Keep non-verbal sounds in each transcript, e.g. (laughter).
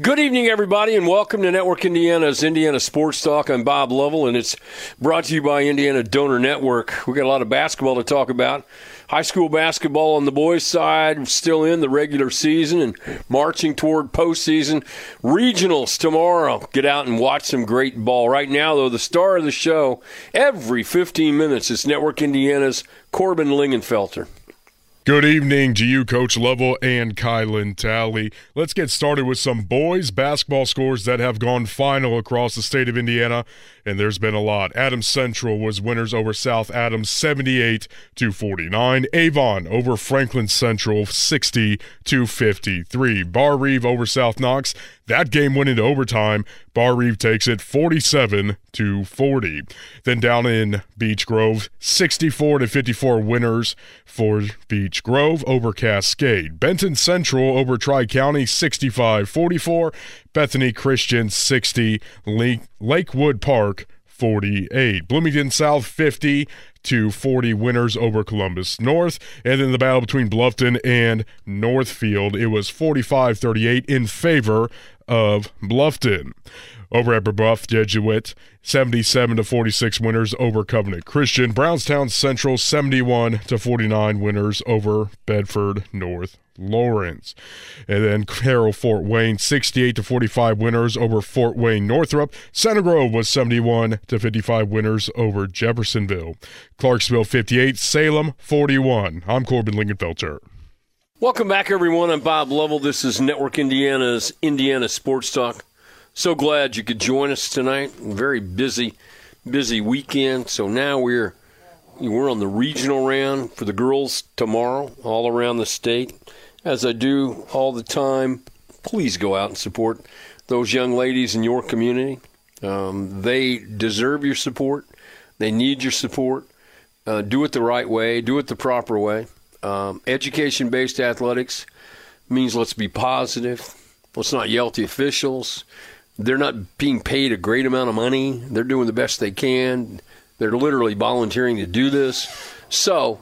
Good evening, everybody, and welcome to Network Indiana's Indiana Sports Talk. I'm Bob Lovell, and it's brought to you by Indiana Donor Network. We got a lot of basketball to talk about. High school basketball on the boys' side, still in the regular season and marching toward postseason. Regionals tomorrow. Get out and watch some great ball. Right now, though, the star of the show, every 15 minutes, is Network Indiana's Corbin Lingenfelter. Good evening to you, Coach Lovell and Kylan Talley. Let's get started with some boys basketball scores that have gone final across the state of Indiana, and there's been a lot. Adams Central was winners over South Adams 78 to 49. Avon over Franklin Central 60 to 53. Barr-Reeve over South Knox. That game went into overtime. Barr-Reeve takes it 47 to 40. Then down in Beech Grove, 64 to 54 winners for Beech Grove over Cascade. Benton Central over Tri County 65 44. Bethany Christian 60. Lake- Lakewood Park 48. Bloomington South 50 to 40 winners over Columbus North. And then the battle between Bluffton and Northfield, it was 45 38 in favor of Bluffton. Over at Brebeuf Jesuit, 77 to 46 winners over Covenant Christian. Brownstown Central, 71 to 49 winners over Bedford North Lawrence. And then Carroll Fort Wayne, 68 to 45 winners over Fort Wayne Northrop. Center Grove was 71 to 55 winners over Jeffersonville. Clarksville 58, Salem 41. I'm Corbin Lingenfelter. Welcome back, everyone. I'm Bob Lovell. This is Network Indiana's Indiana Sports Talk. So glad you could join us tonight. Very busy, busy weekend. So now we're we're on the regional round for the girls tomorrow, all around the state. As I do all the time, please go out and support those young ladies in your community. Um, they deserve your support. They need your support. Uh, do it the right way. Do it the proper way. Um, education based athletics means let's be positive. Let's not yell at the officials. They're not being paid a great amount of money. They're doing the best they can. They're literally volunteering to do this. So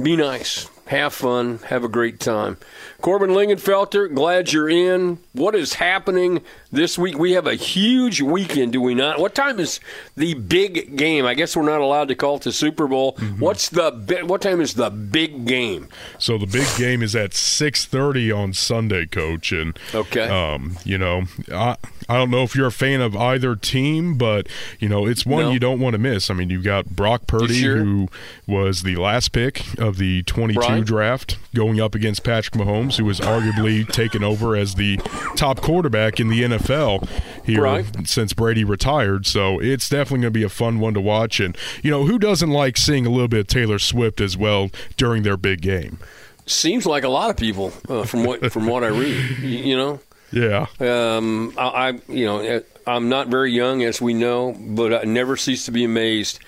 be nice. Have fun. Have a great time. Corbin Lingenfelter, glad you're in. What is happening this week? We have a huge weekend, do we not? What time is the big game? I guess we're not allowed to call it the Super Bowl. Mm-hmm. What's the what time is the big game? So the big game is at 6:30 on Sunday, coach, and okay. Um, you know, I I don't know if you're a fan of either team, but you know, it's one no. you don't want to miss. I mean, you've got Brock Purdy sure? who was the last pick of the 22 right. draft going up against Patrick Mahomes who was arguably taken over as the top quarterback in the NFL here right. since Brady retired. So it's definitely going to be a fun one to watch. And, you know, who doesn't like seeing a little bit of Taylor Swift as well during their big game? Seems like a lot of people uh, from what from what I read. You know. Yeah. Um, I, I, you know, I'm not very young, as we know, but I never cease to be amazed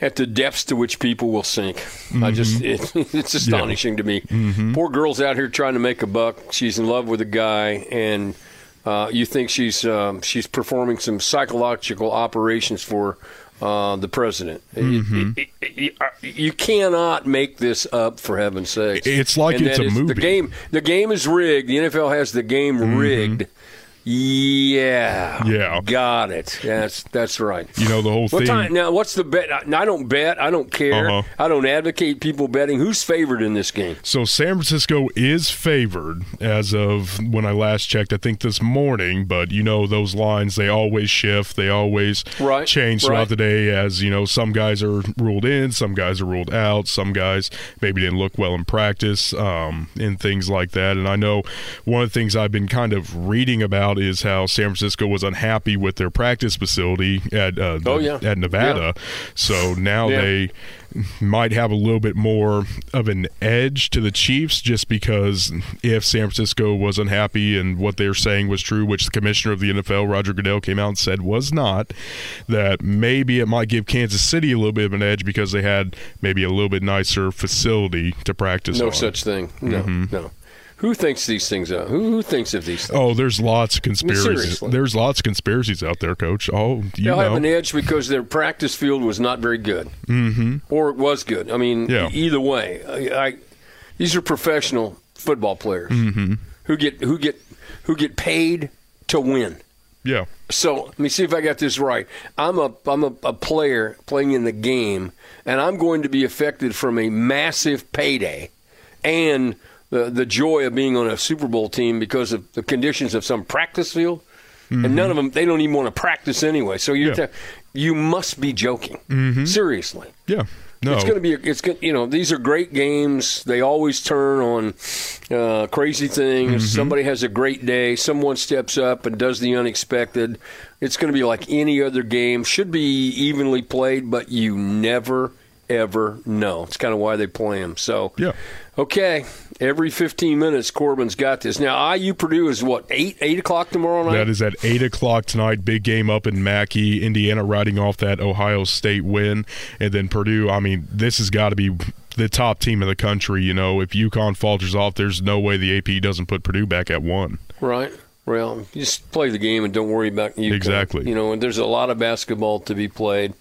at the depths to which people will sink. Mm-hmm. I just it, (laughs) it's astonishing yeah. to me. Mm-hmm. Poor girl's out here trying to make a buck. She's in love with a guy, and uh, you think she's um, she's performing some psychological operations for uh, the president. Mm-hmm. It, it, it, you cannot make this up, for heaven's sake. It's like and it's a movie. The game, the game is rigged. The NFL has the game Mm-hmm. rigged. Yeah. Yeah. Got it. That's that's right. You know the whole what thing. Time, now, what's the bet? I don't bet. I don't care. Uh-huh. I don't advocate people betting. Who's favored in this game? So San Francisco is favored as of when I last checked. I think this morning, but you know those lines they always shift. They always right. change throughout right. the day. As you know, some guys are ruled in, some guys are ruled out, some guys maybe didn't look well in practice, um, and things like that. And I know one of the things I've been kind of reading about is how San Francisco was unhappy with their practice facility at uh, oh, yeah. at Nevada. Yeah. So now yeah. they might have a little bit more of an edge to the Chiefs just because if San Francisco was unhappy and what they were saying was true, which the commissioner of the NFL, Roger Goodell, came out and said was not, that maybe it might give Kansas City a little bit of an edge because they had maybe a little bit nicer facility to practice no on. such thing. No, mm-hmm. no. Who thinks these things out? Who, who thinks of these things? Oh, there's lots of conspiracies. there's lots of conspiracies out there, Coach. Oh, you They'll know. have an edge because their practice field was not very good, mm-hmm. or it was good. I mean, yeah. either way, I, I, these are professional football players mm-hmm. who get who get who get paid to win. Yeah. So let me see if I got this right. I'm a I'm a, a player playing in the game, and I'm going to be affected from a massive payday, and the the joy of being on a Super Bowl team because of the conditions of some practice field, mm-hmm. and none of them they don't even want to practice anyway. So you yeah. you must be joking mm-hmm. seriously. Yeah. No. It's going to be. It's good. You know, these are great games. They always turn on uh, crazy things. Mm-hmm. Somebody has a great day. Someone steps up and does the unexpected. It's going to be like any other game. Should be evenly played, but you never ever know. It's kind of why they play them. So, yeah. Okay, every 15 minutes, Corbin's got this. Now, IU Purdue is what eight eight o'clock tomorrow night. That is at eight o'clock tonight. Big game up in Mackey, Indiana, riding off that Ohio State win, and then Purdue. I mean, this has got to be the top team in the country. You know, if UConn falters off, there's no way the AP doesn't put Purdue back at one. Right. Well, just play the game and don't worry about UConn. Exactly. You know, and there's a lot of basketball to be played,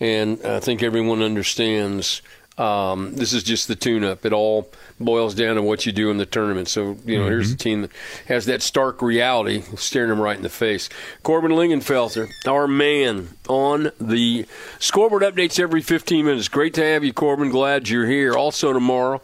and I think everyone understands um, this is just the tune-up. It all boils down to what you do in the tournament. So you know, mm-hmm. here's a team that has that stark reality staring them right in the face. Corbin Lingenfelter, our man on the scoreboard updates every 15 minutes. Great to have you, Corbin. Glad you're here. Also tomorrow,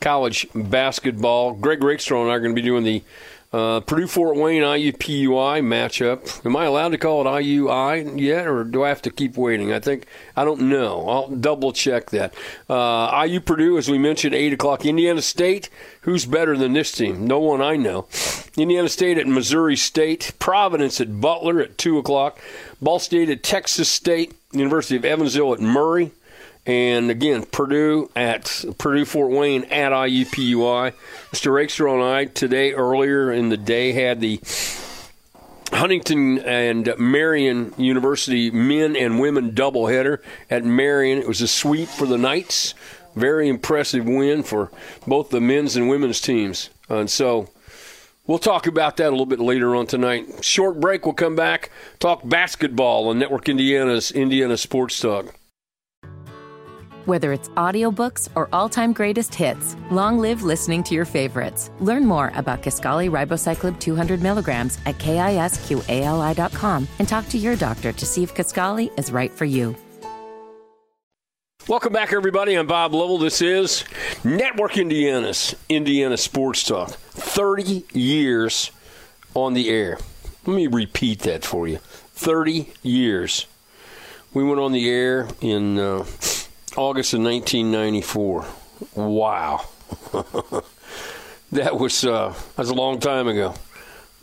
college basketball. Greg Rakestraw and I are going to be doing the uh, Purdue Fort Wayne IUPUI matchup. Am I allowed to call it IUI yet, or do I have to keep waiting? I think I don't know. I'll double check that. Uh, IU Purdue, as we mentioned, eight o'clock. Indiana State. Who's better than this team? No one I know. Indiana State at Missouri State. Providence at Butler at two o'clock. Ball State at Texas State. University of Evansville at Murray. And again, Purdue at Purdue Fort Wayne at IUPUI. Mr. Rakestraw and I today earlier in the day had the Huntington and Marion University men and women doubleheader at Marion. It was a sweep for the Knights. Very impressive win for both the men's and women's teams. And so we'll talk about that a little bit later on tonight. Short break. We'll come back, talk basketball on Network Indiana's Indiana Sports Talk. Whether it's audiobooks or all-time greatest hits, long live listening to your favorites. Learn more about Kisqali Ribociclib 200 milligrams at kisqali.com and talk to your doctor to see if Kisqali is right for you. Welcome back, everybody. I'm Bob Lovell. This is Network Indiana's Indiana Sports Talk. 30 years on the air. Let me repeat that for you. 30 years. We went on the air in... Uh, August of 1994. Wow. (laughs) that was uh, that was a long time ago.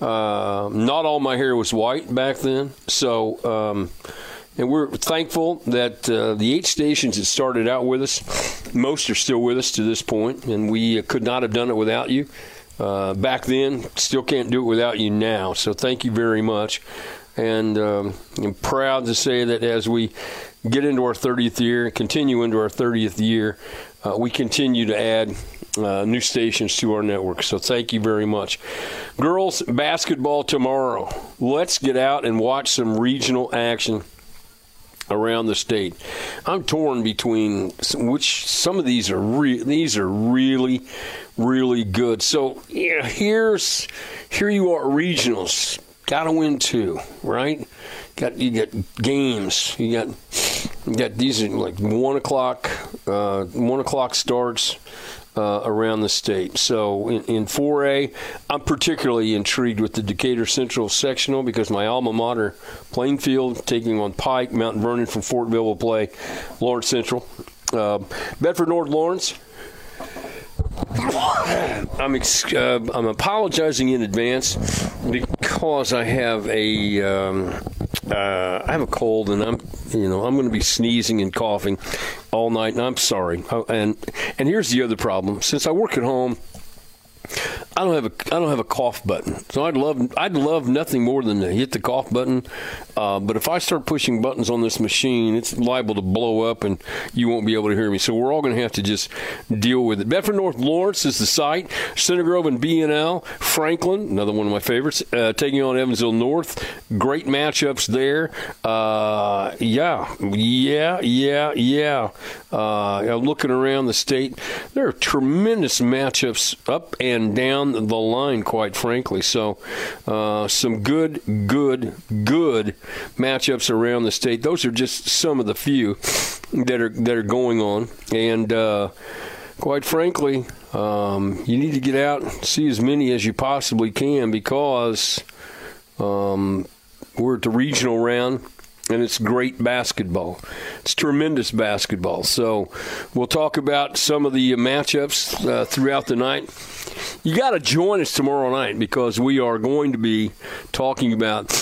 Uh, not all my hair was white back then, so um, and we're thankful that uh, the eight stations that started out with us, most are still with us to this point, and we could not have done it without you. Uh, back then, still can't do it without you now. So thank you very much, and um, I'm proud to say that as we get into our 30th year, continue into our 30th year, uh, we continue to add uh, new stations to our network. So thank you very much. Girls basketball tomorrow. Let's get out and watch some regional action around the state. I'm torn between which some of these are re- these are really really good. So yeah, here's here you are regionals. Got to win two, right? Got you get games. You got you got these are like one o'clock uh, one o'clock starts. Uh, around the state. So in, in 4A, I'm particularly intrigued with the Decatur Central sectional because my alma mater, Plainfield, taking on Pike, Mount Vernon from Fortville will play Lawrence Central. Uh, Bedford North Lawrence, I'm ex- uh, I'm apologizing in advance because I have a um, uh, I have a cold and I'm you know I'm going to be sneezing and coughing all night and I'm sorry. Uh, and and here's the other problem. Since I work at home I don't have a I don't have a cough button, so I'd love I'd love nothing more than to hit the cough button. Uh, but if I start pushing buttons on this machine, it's liable to blow up, and you won't be able to hear me. So we're all going to have to just deal with it. Bedford North Lawrence is the site. Center Grove and BNL. Franklin, another one of my favorites, uh, taking on Evansville North. Great matchups there. Uh, yeah, yeah, yeah, yeah. Uh, looking around the state, there are tremendous matchups up and down the line, quite frankly. So, uh, some good, good, good matchups around the state. Those are just some of the few that are that are going on, and uh, quite frankly, um, you need to get out and see as many as you possibly can because um, we're at the regional round and it's great basketball. It's tremendous basketball. So we'll talk about some of the matchups uh, throughout the night. You got to join us tomorrow night because we are going to be talking about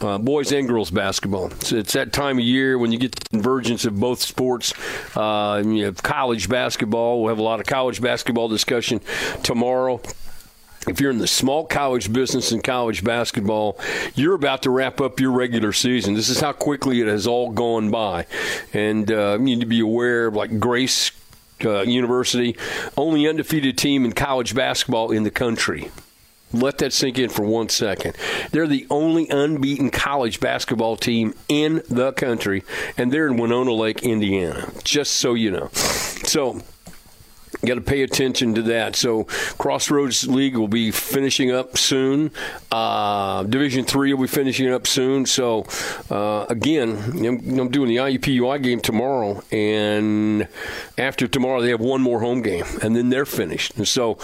uh, boys and girls basketball. So it's that time of year when you get the convergence of both sports. Uh, you have college basketball. We'll have a lot of college basketball discussion tomorrow if you're in the small college business and college basketball, you're about to wrap up your regular season. This is how quickly it has all gone by. And uh, you need to be aware of like Grace uh, University, only undefeated team in college basketball in the country. Let that sink in for one second. They're the only unbeaten college basketball team in the country, and they're in Winona Lake, Indiana, just so you know. So, got to pay attention to that. So Crossroads League will be finishing up soon. Uh, Division Three will be finishing up soon. So uh, again, I'm, I'm, doing the IUPUI game tomorrow, and after tomorrow they have one more home game, and then they're finished. And so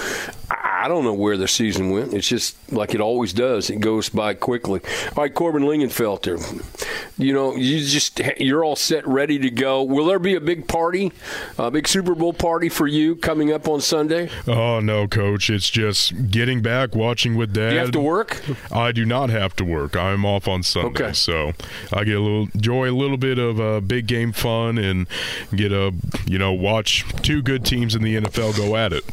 I don't know where the season went. It's just like it always does. It goes by quickly. All right, Corbin Lingenfelter. You know, you just you're all set, ready to go. Will there be a big party, a big Super Bowl party for you? coming up on Sunday? Oh no, Coach. It's just getting back, watching with Dad. Do you have to work? I do not have to work. I'm off on Sunday, okay. so I get a little enjoy a little bit of uh, big game fun and get a you know watch two good teams in the NFL go at it.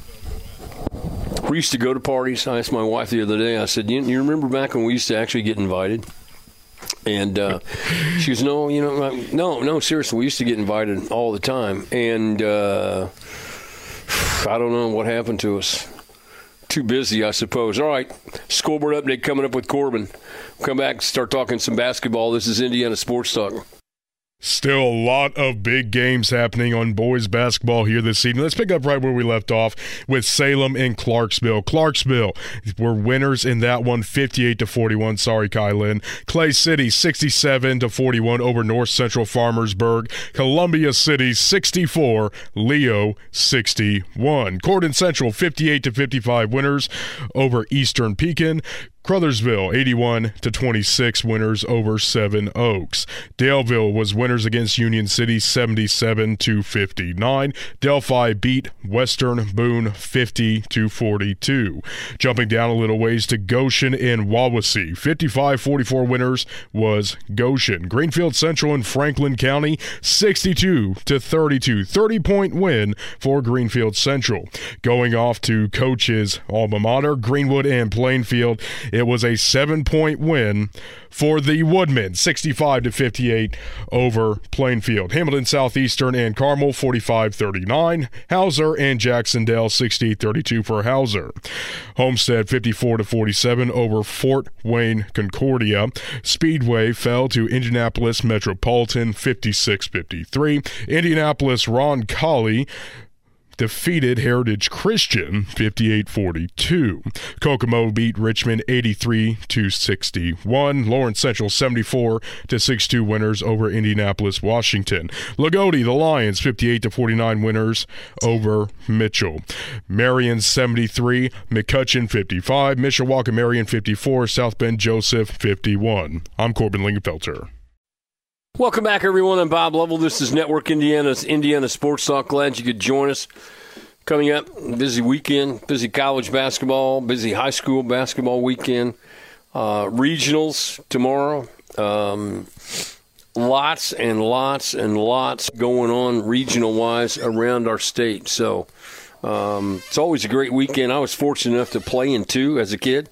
We used to go to parties. I asked my wife the other day. I said, "You, you remember back when we used to actually get invited?" And uh, (laughs) she goes, "No, you know, no, no, seriously, we used to get invited all the time." And uh, (sighs) I don't know what happened to us. Too busy, I suppose. All right, scoreboard update coming up with Corbin. We'll come back and start talking some basketball. This is Indiana Sports Talk. Still a lot of big games happening on boys basketball here this evening. Let's pick up right where we left off with Salem and Clarksville. Clarksville were winners in that one, 58 to 41. Sorry, Kylan. Clay City, 67 to 41 over North Central Farmersburg. Columbia City, 64. Leo, 61. Corydon Central, 58 to 55 winners over Eastern Pekin. Crothersville 81 to 26 winners over Seven Oaks. Daleville was winners against Union City 77 to 59. Delphi beat Western Boone 50 to 42. Jumping down a little ways to Goshen and Wawasee 55-44 winners was Goshen. Greenfield Central and Franklin County 62 to 32. 30 point win for Greenfield Central. Going off to coaches alma mater Greenwood and Plainfield it was a seven point win for the Woodmen, 65 to 58 over Plainfield. Hamilton Southeastern and Carmel, 45 39. Hauser and Jacksonville, 68 32 for Hauser. Homestead, 54 to 47 over Fort Wayne Concordia. Speedway fell to Indianapolis Metropolitan, 56 53. Indianapolis Ron Roncalli defeated Heritage Christian 58-42. Kokomo beat Richmond 83 to 61. Lawrence Central 74 to 62 winners over Indianapolis Washington. Loogootee the Lions 58 to 49 winners over Mitchell. Marion 73, McCutcheon 55, Mishawaka Marion 54, South Bend Joseph 51. I'm Corbin Lingenfelter. Welcome back, everyone. I'm Bob Lovell. This is Network Indiana's Indiana Sports Talk. Glad you could join us. Coming up, busy weekend, busy college basketball, busy high school basketball weekend. uh, regionals tomorrow. Um, lots and lots and lots going on regional wise around our state. So um, it's always a great weekend. I was fortunate enough to play in two as a kid,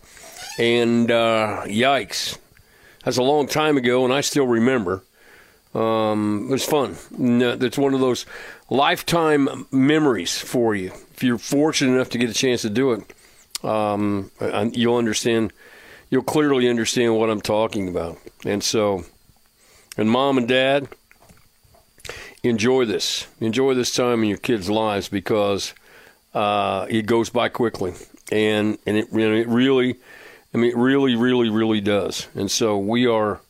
and uh, yikes, that's a long time ago, and I still remember. Um, it was fun. It's one of those lifetime memories for you if you're fortunate enough to get a chance to do it. Um, you'll understand. You'll clearly understand what I'm talking about, and so and mom and dad, enjoy this. Enjoy this time in your kids' lives because uh, it goes by quickly, and and it, it really, I mean, it really, really, really does. And so we are,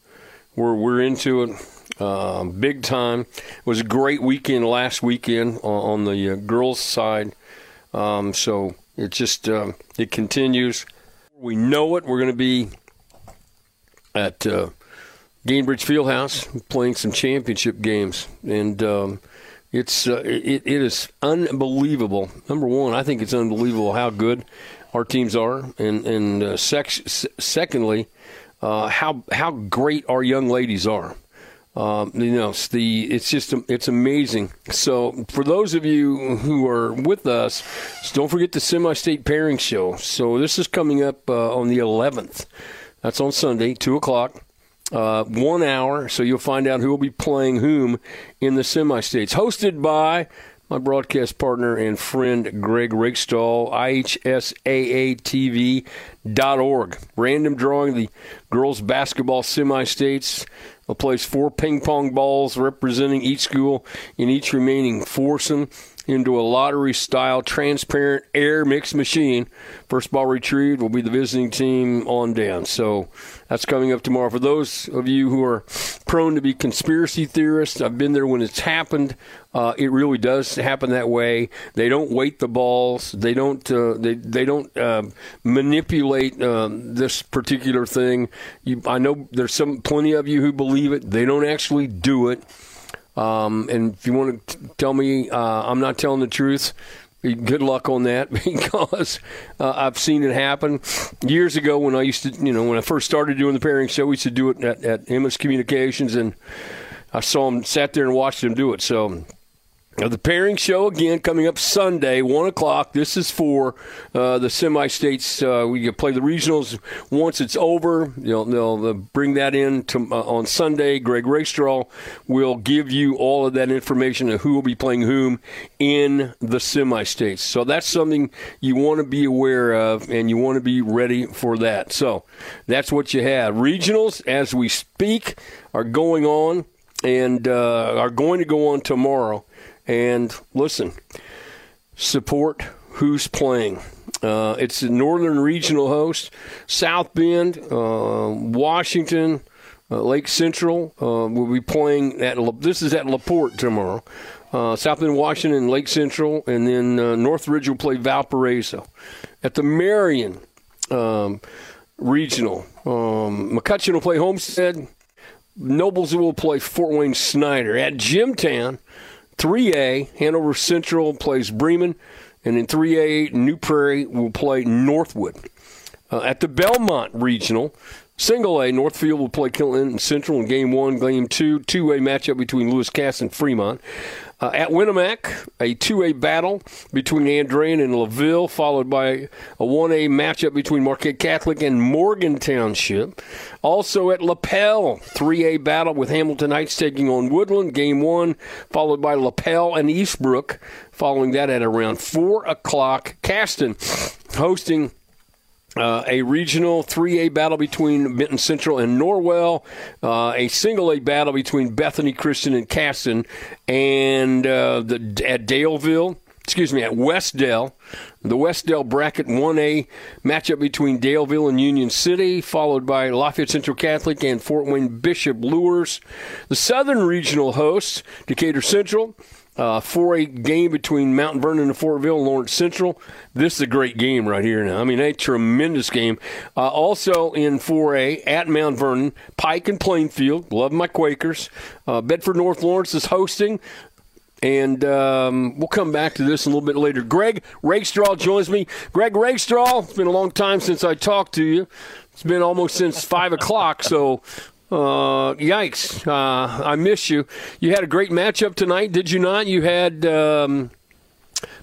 we're we're into it. Uh, big time. It was a great weekend last weekend on, on the uh, girls' side. Um, so it just uh, it continues. We know it. We're going to be at uh, Gainbridge Fieldhouse playing some championship games, and um, it's uh, it, it is unbelievable. Number one, I think it's unbelievable how good our teams are, and and uh, sec- secondly, uh, how how great our young ladies are. Um, you know, it's the it's just it's amazing. So for those of you who are with us, don't forget the semi-state pairing show. So this is coming up uh, on the 11th. That's on Sunday, two o'clock uh, one hour, so you'll find out who will be playing whom in the semi states. Hosted by my broadcast partner and friend Greg Rakestraw, IHSAATV.org. Random drawing the girls basketball semi states. They'll place four ping pong balls representing each school in each remaining foursome into a lottery style transparent air mix machine. First ball retrieved will be the visiting team on down. So that's coming up tomorrow. For those of you who are prone to be conspiracy theorists, I've been there when it's happened. Uh, it really does happen that way. They don't weight the balls. They don't. Uh, they they don't uh, manipulate um, this particular thing. You, I know there's some plenty of you who believe it. They don't actually do it. Um, and if you want to tell me uh, I'm not telling the truth, good luck on that (laughs) because uh, I've seen it happen years ago when I used to, you know, when I first started doing the pairing show, we used to do it at, at Communications, and I saw him sat there and watched him do it. So the pairing show again coming up Sunday, one o'clock. This is for uh, the semi-states. Uh, we play the regionals once it's over. They'll, they'll bring that in to, uh, on Sunday. Greg Rakestraw will give you all of that information of who will be playing whom in the semi-states. So that's something you want to be aware of, and you want to be ready for that. So that's what you have. Regionals, as we speak, are going on and uh, are going to go on tomorrow. And listen, support who's playing. Uh, it's the Northern Regional host, South Bend, uh, Washington, uh, Lake Central uh, will be playing at. La- this is at Laporte tomorrow. Uh, South Bend, Washington, Lake Central, and then uh, Northridge will play Valparaiso. At the Marion um, Regional, um, McCutcheon will play Homestead. Nobles will play Fort Wayne Snyder. At Jimtown, 3A, Hanover Central plays Bremen, and in 3A, New Prairie will play Northwood. Uh, at the Belmont Regional, Single A, Northfield will play Clinton Central in Game 1, Game 2, 2A matchup between Lewis Cass and Fremont. Uh, at Winamac, a 2A battle between Andrean and LaVille, followed by a 1A matchup between Marquette Catholic and Morgan Township. Also at Lapel, 3A battle with Hamilton Heights taking on Woodland, game one, followed by Lapel and Eastbrook. Following that at around 4 o'clock, Caston hosting uh, a regional 3A battle between Benton Central and Norwell, uh, a single A battle between Bethany Christian and Caston, and uh, the, at Daleville, excuse me, at Westdale, the Westdale bracket 1A matchup between Daleville and Union City, followed by Lafayette Central Catholic and Fort Wayne Bishop Luers. The Southern Regional hosts, Decatur Central, uh, 4A game between Mount Vernon and Fortville Lawrence Central. This is a great game right here now. I mean, a tremendous game. Uh, also in 4A at Mount Vernon, Pike and Plainfield. Love my Quakers. Uh, Bedford North Lawrence is hosting. And um, we'll come back to this a little bit later. Greg Rakestraw joins me. Greg Rakestraw, it's been a long time since I talked to you. It's been almost since five o'clock, so uh, yikes! Uh, I miss you. You had a great matchup tonight, did you not? You had um,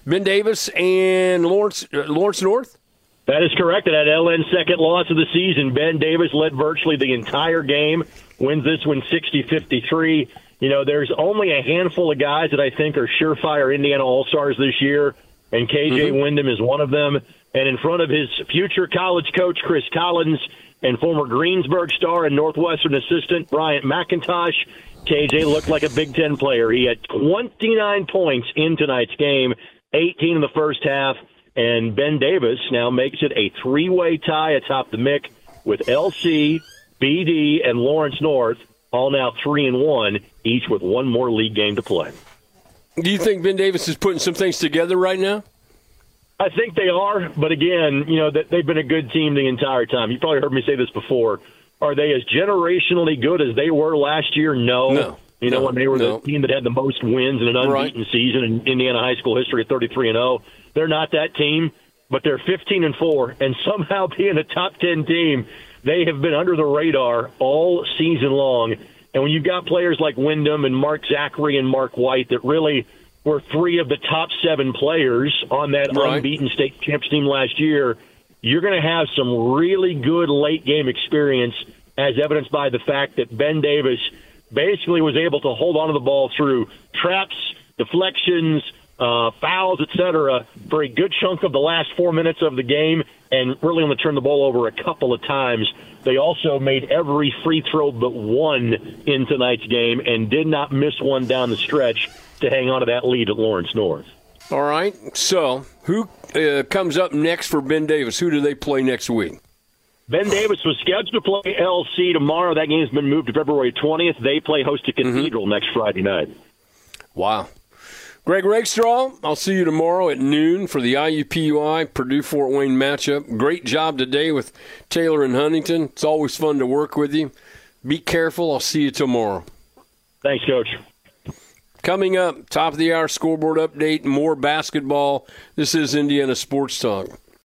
Ben Davis and Lawrence uh, Lawrence North. That is correct. At LN second loss of the season, Ben Davis led virtually the entire game, wins this one 60-53. You know, there's only a handful of guys that I think are surefire Indiana All Stars this year, and KJ mm-hmm. Windham is one of them. And in front of his future college coach Chris Collins and former Greensburg star and Northwestern assistant Bryant McIntosh, KJ looked like a Big Ten player. He had 29 points in tonight's game, 18 in the first half, and Ben Davis now makes it a three-way tie atop the MIC with LC, BD, and Lawrence North, all now three and one, each with one more league game to play. Do you think Ben Davis is putting some things together right now? I think they are, but again, you know that they've been a good team the entire time. You probably heard me say this before. Are they as generationally good as they were last year? No. no you know no, when they were no. the team that had the most wins in an unbeaten right. season in Indiana high school history at 33 and 0. They're not that team, but they're 15 and 4 and somehow (laughs) being a top 10 team, they have been under the radar all season long. And when you've got players like Windham and Mark Zachary and Mark White that really were three of the top seven players on that right. unbeaten state champs team last year, you're going to have some really good late game experience, as evidenced by the fact that Ben Davis basically was able to hold onto the ball through traps, deflections, uh, fouls, etc., for a good chunk of the last four minutes of the game, and really only turned the ball over a couple of times. They also made every free throw but one in tonight's game, and did not miss one down the stretch to hang on to that lead at Lawrence North. All right. So, who uh, comes up next for Ben Davis? Who do they play next week? Ben Davis was scheduled to play LC tomorrow. That game's been moved to February 20th. They play host to mm-hmm. Cathedral mm-hmm. next Friday night. Wow. Greg Rakestraw, I'll see you tomorrow at noon for the IUPUI Purdue Fort Wayne matchup. Great job today with Taylor and Huntington. It's always fun to work with you. Be careful. I'll see you tomorrow. Thanks, Coach. Coming up, top of the hour scoreboard update, more basketball. This is Indiana Sports Talk.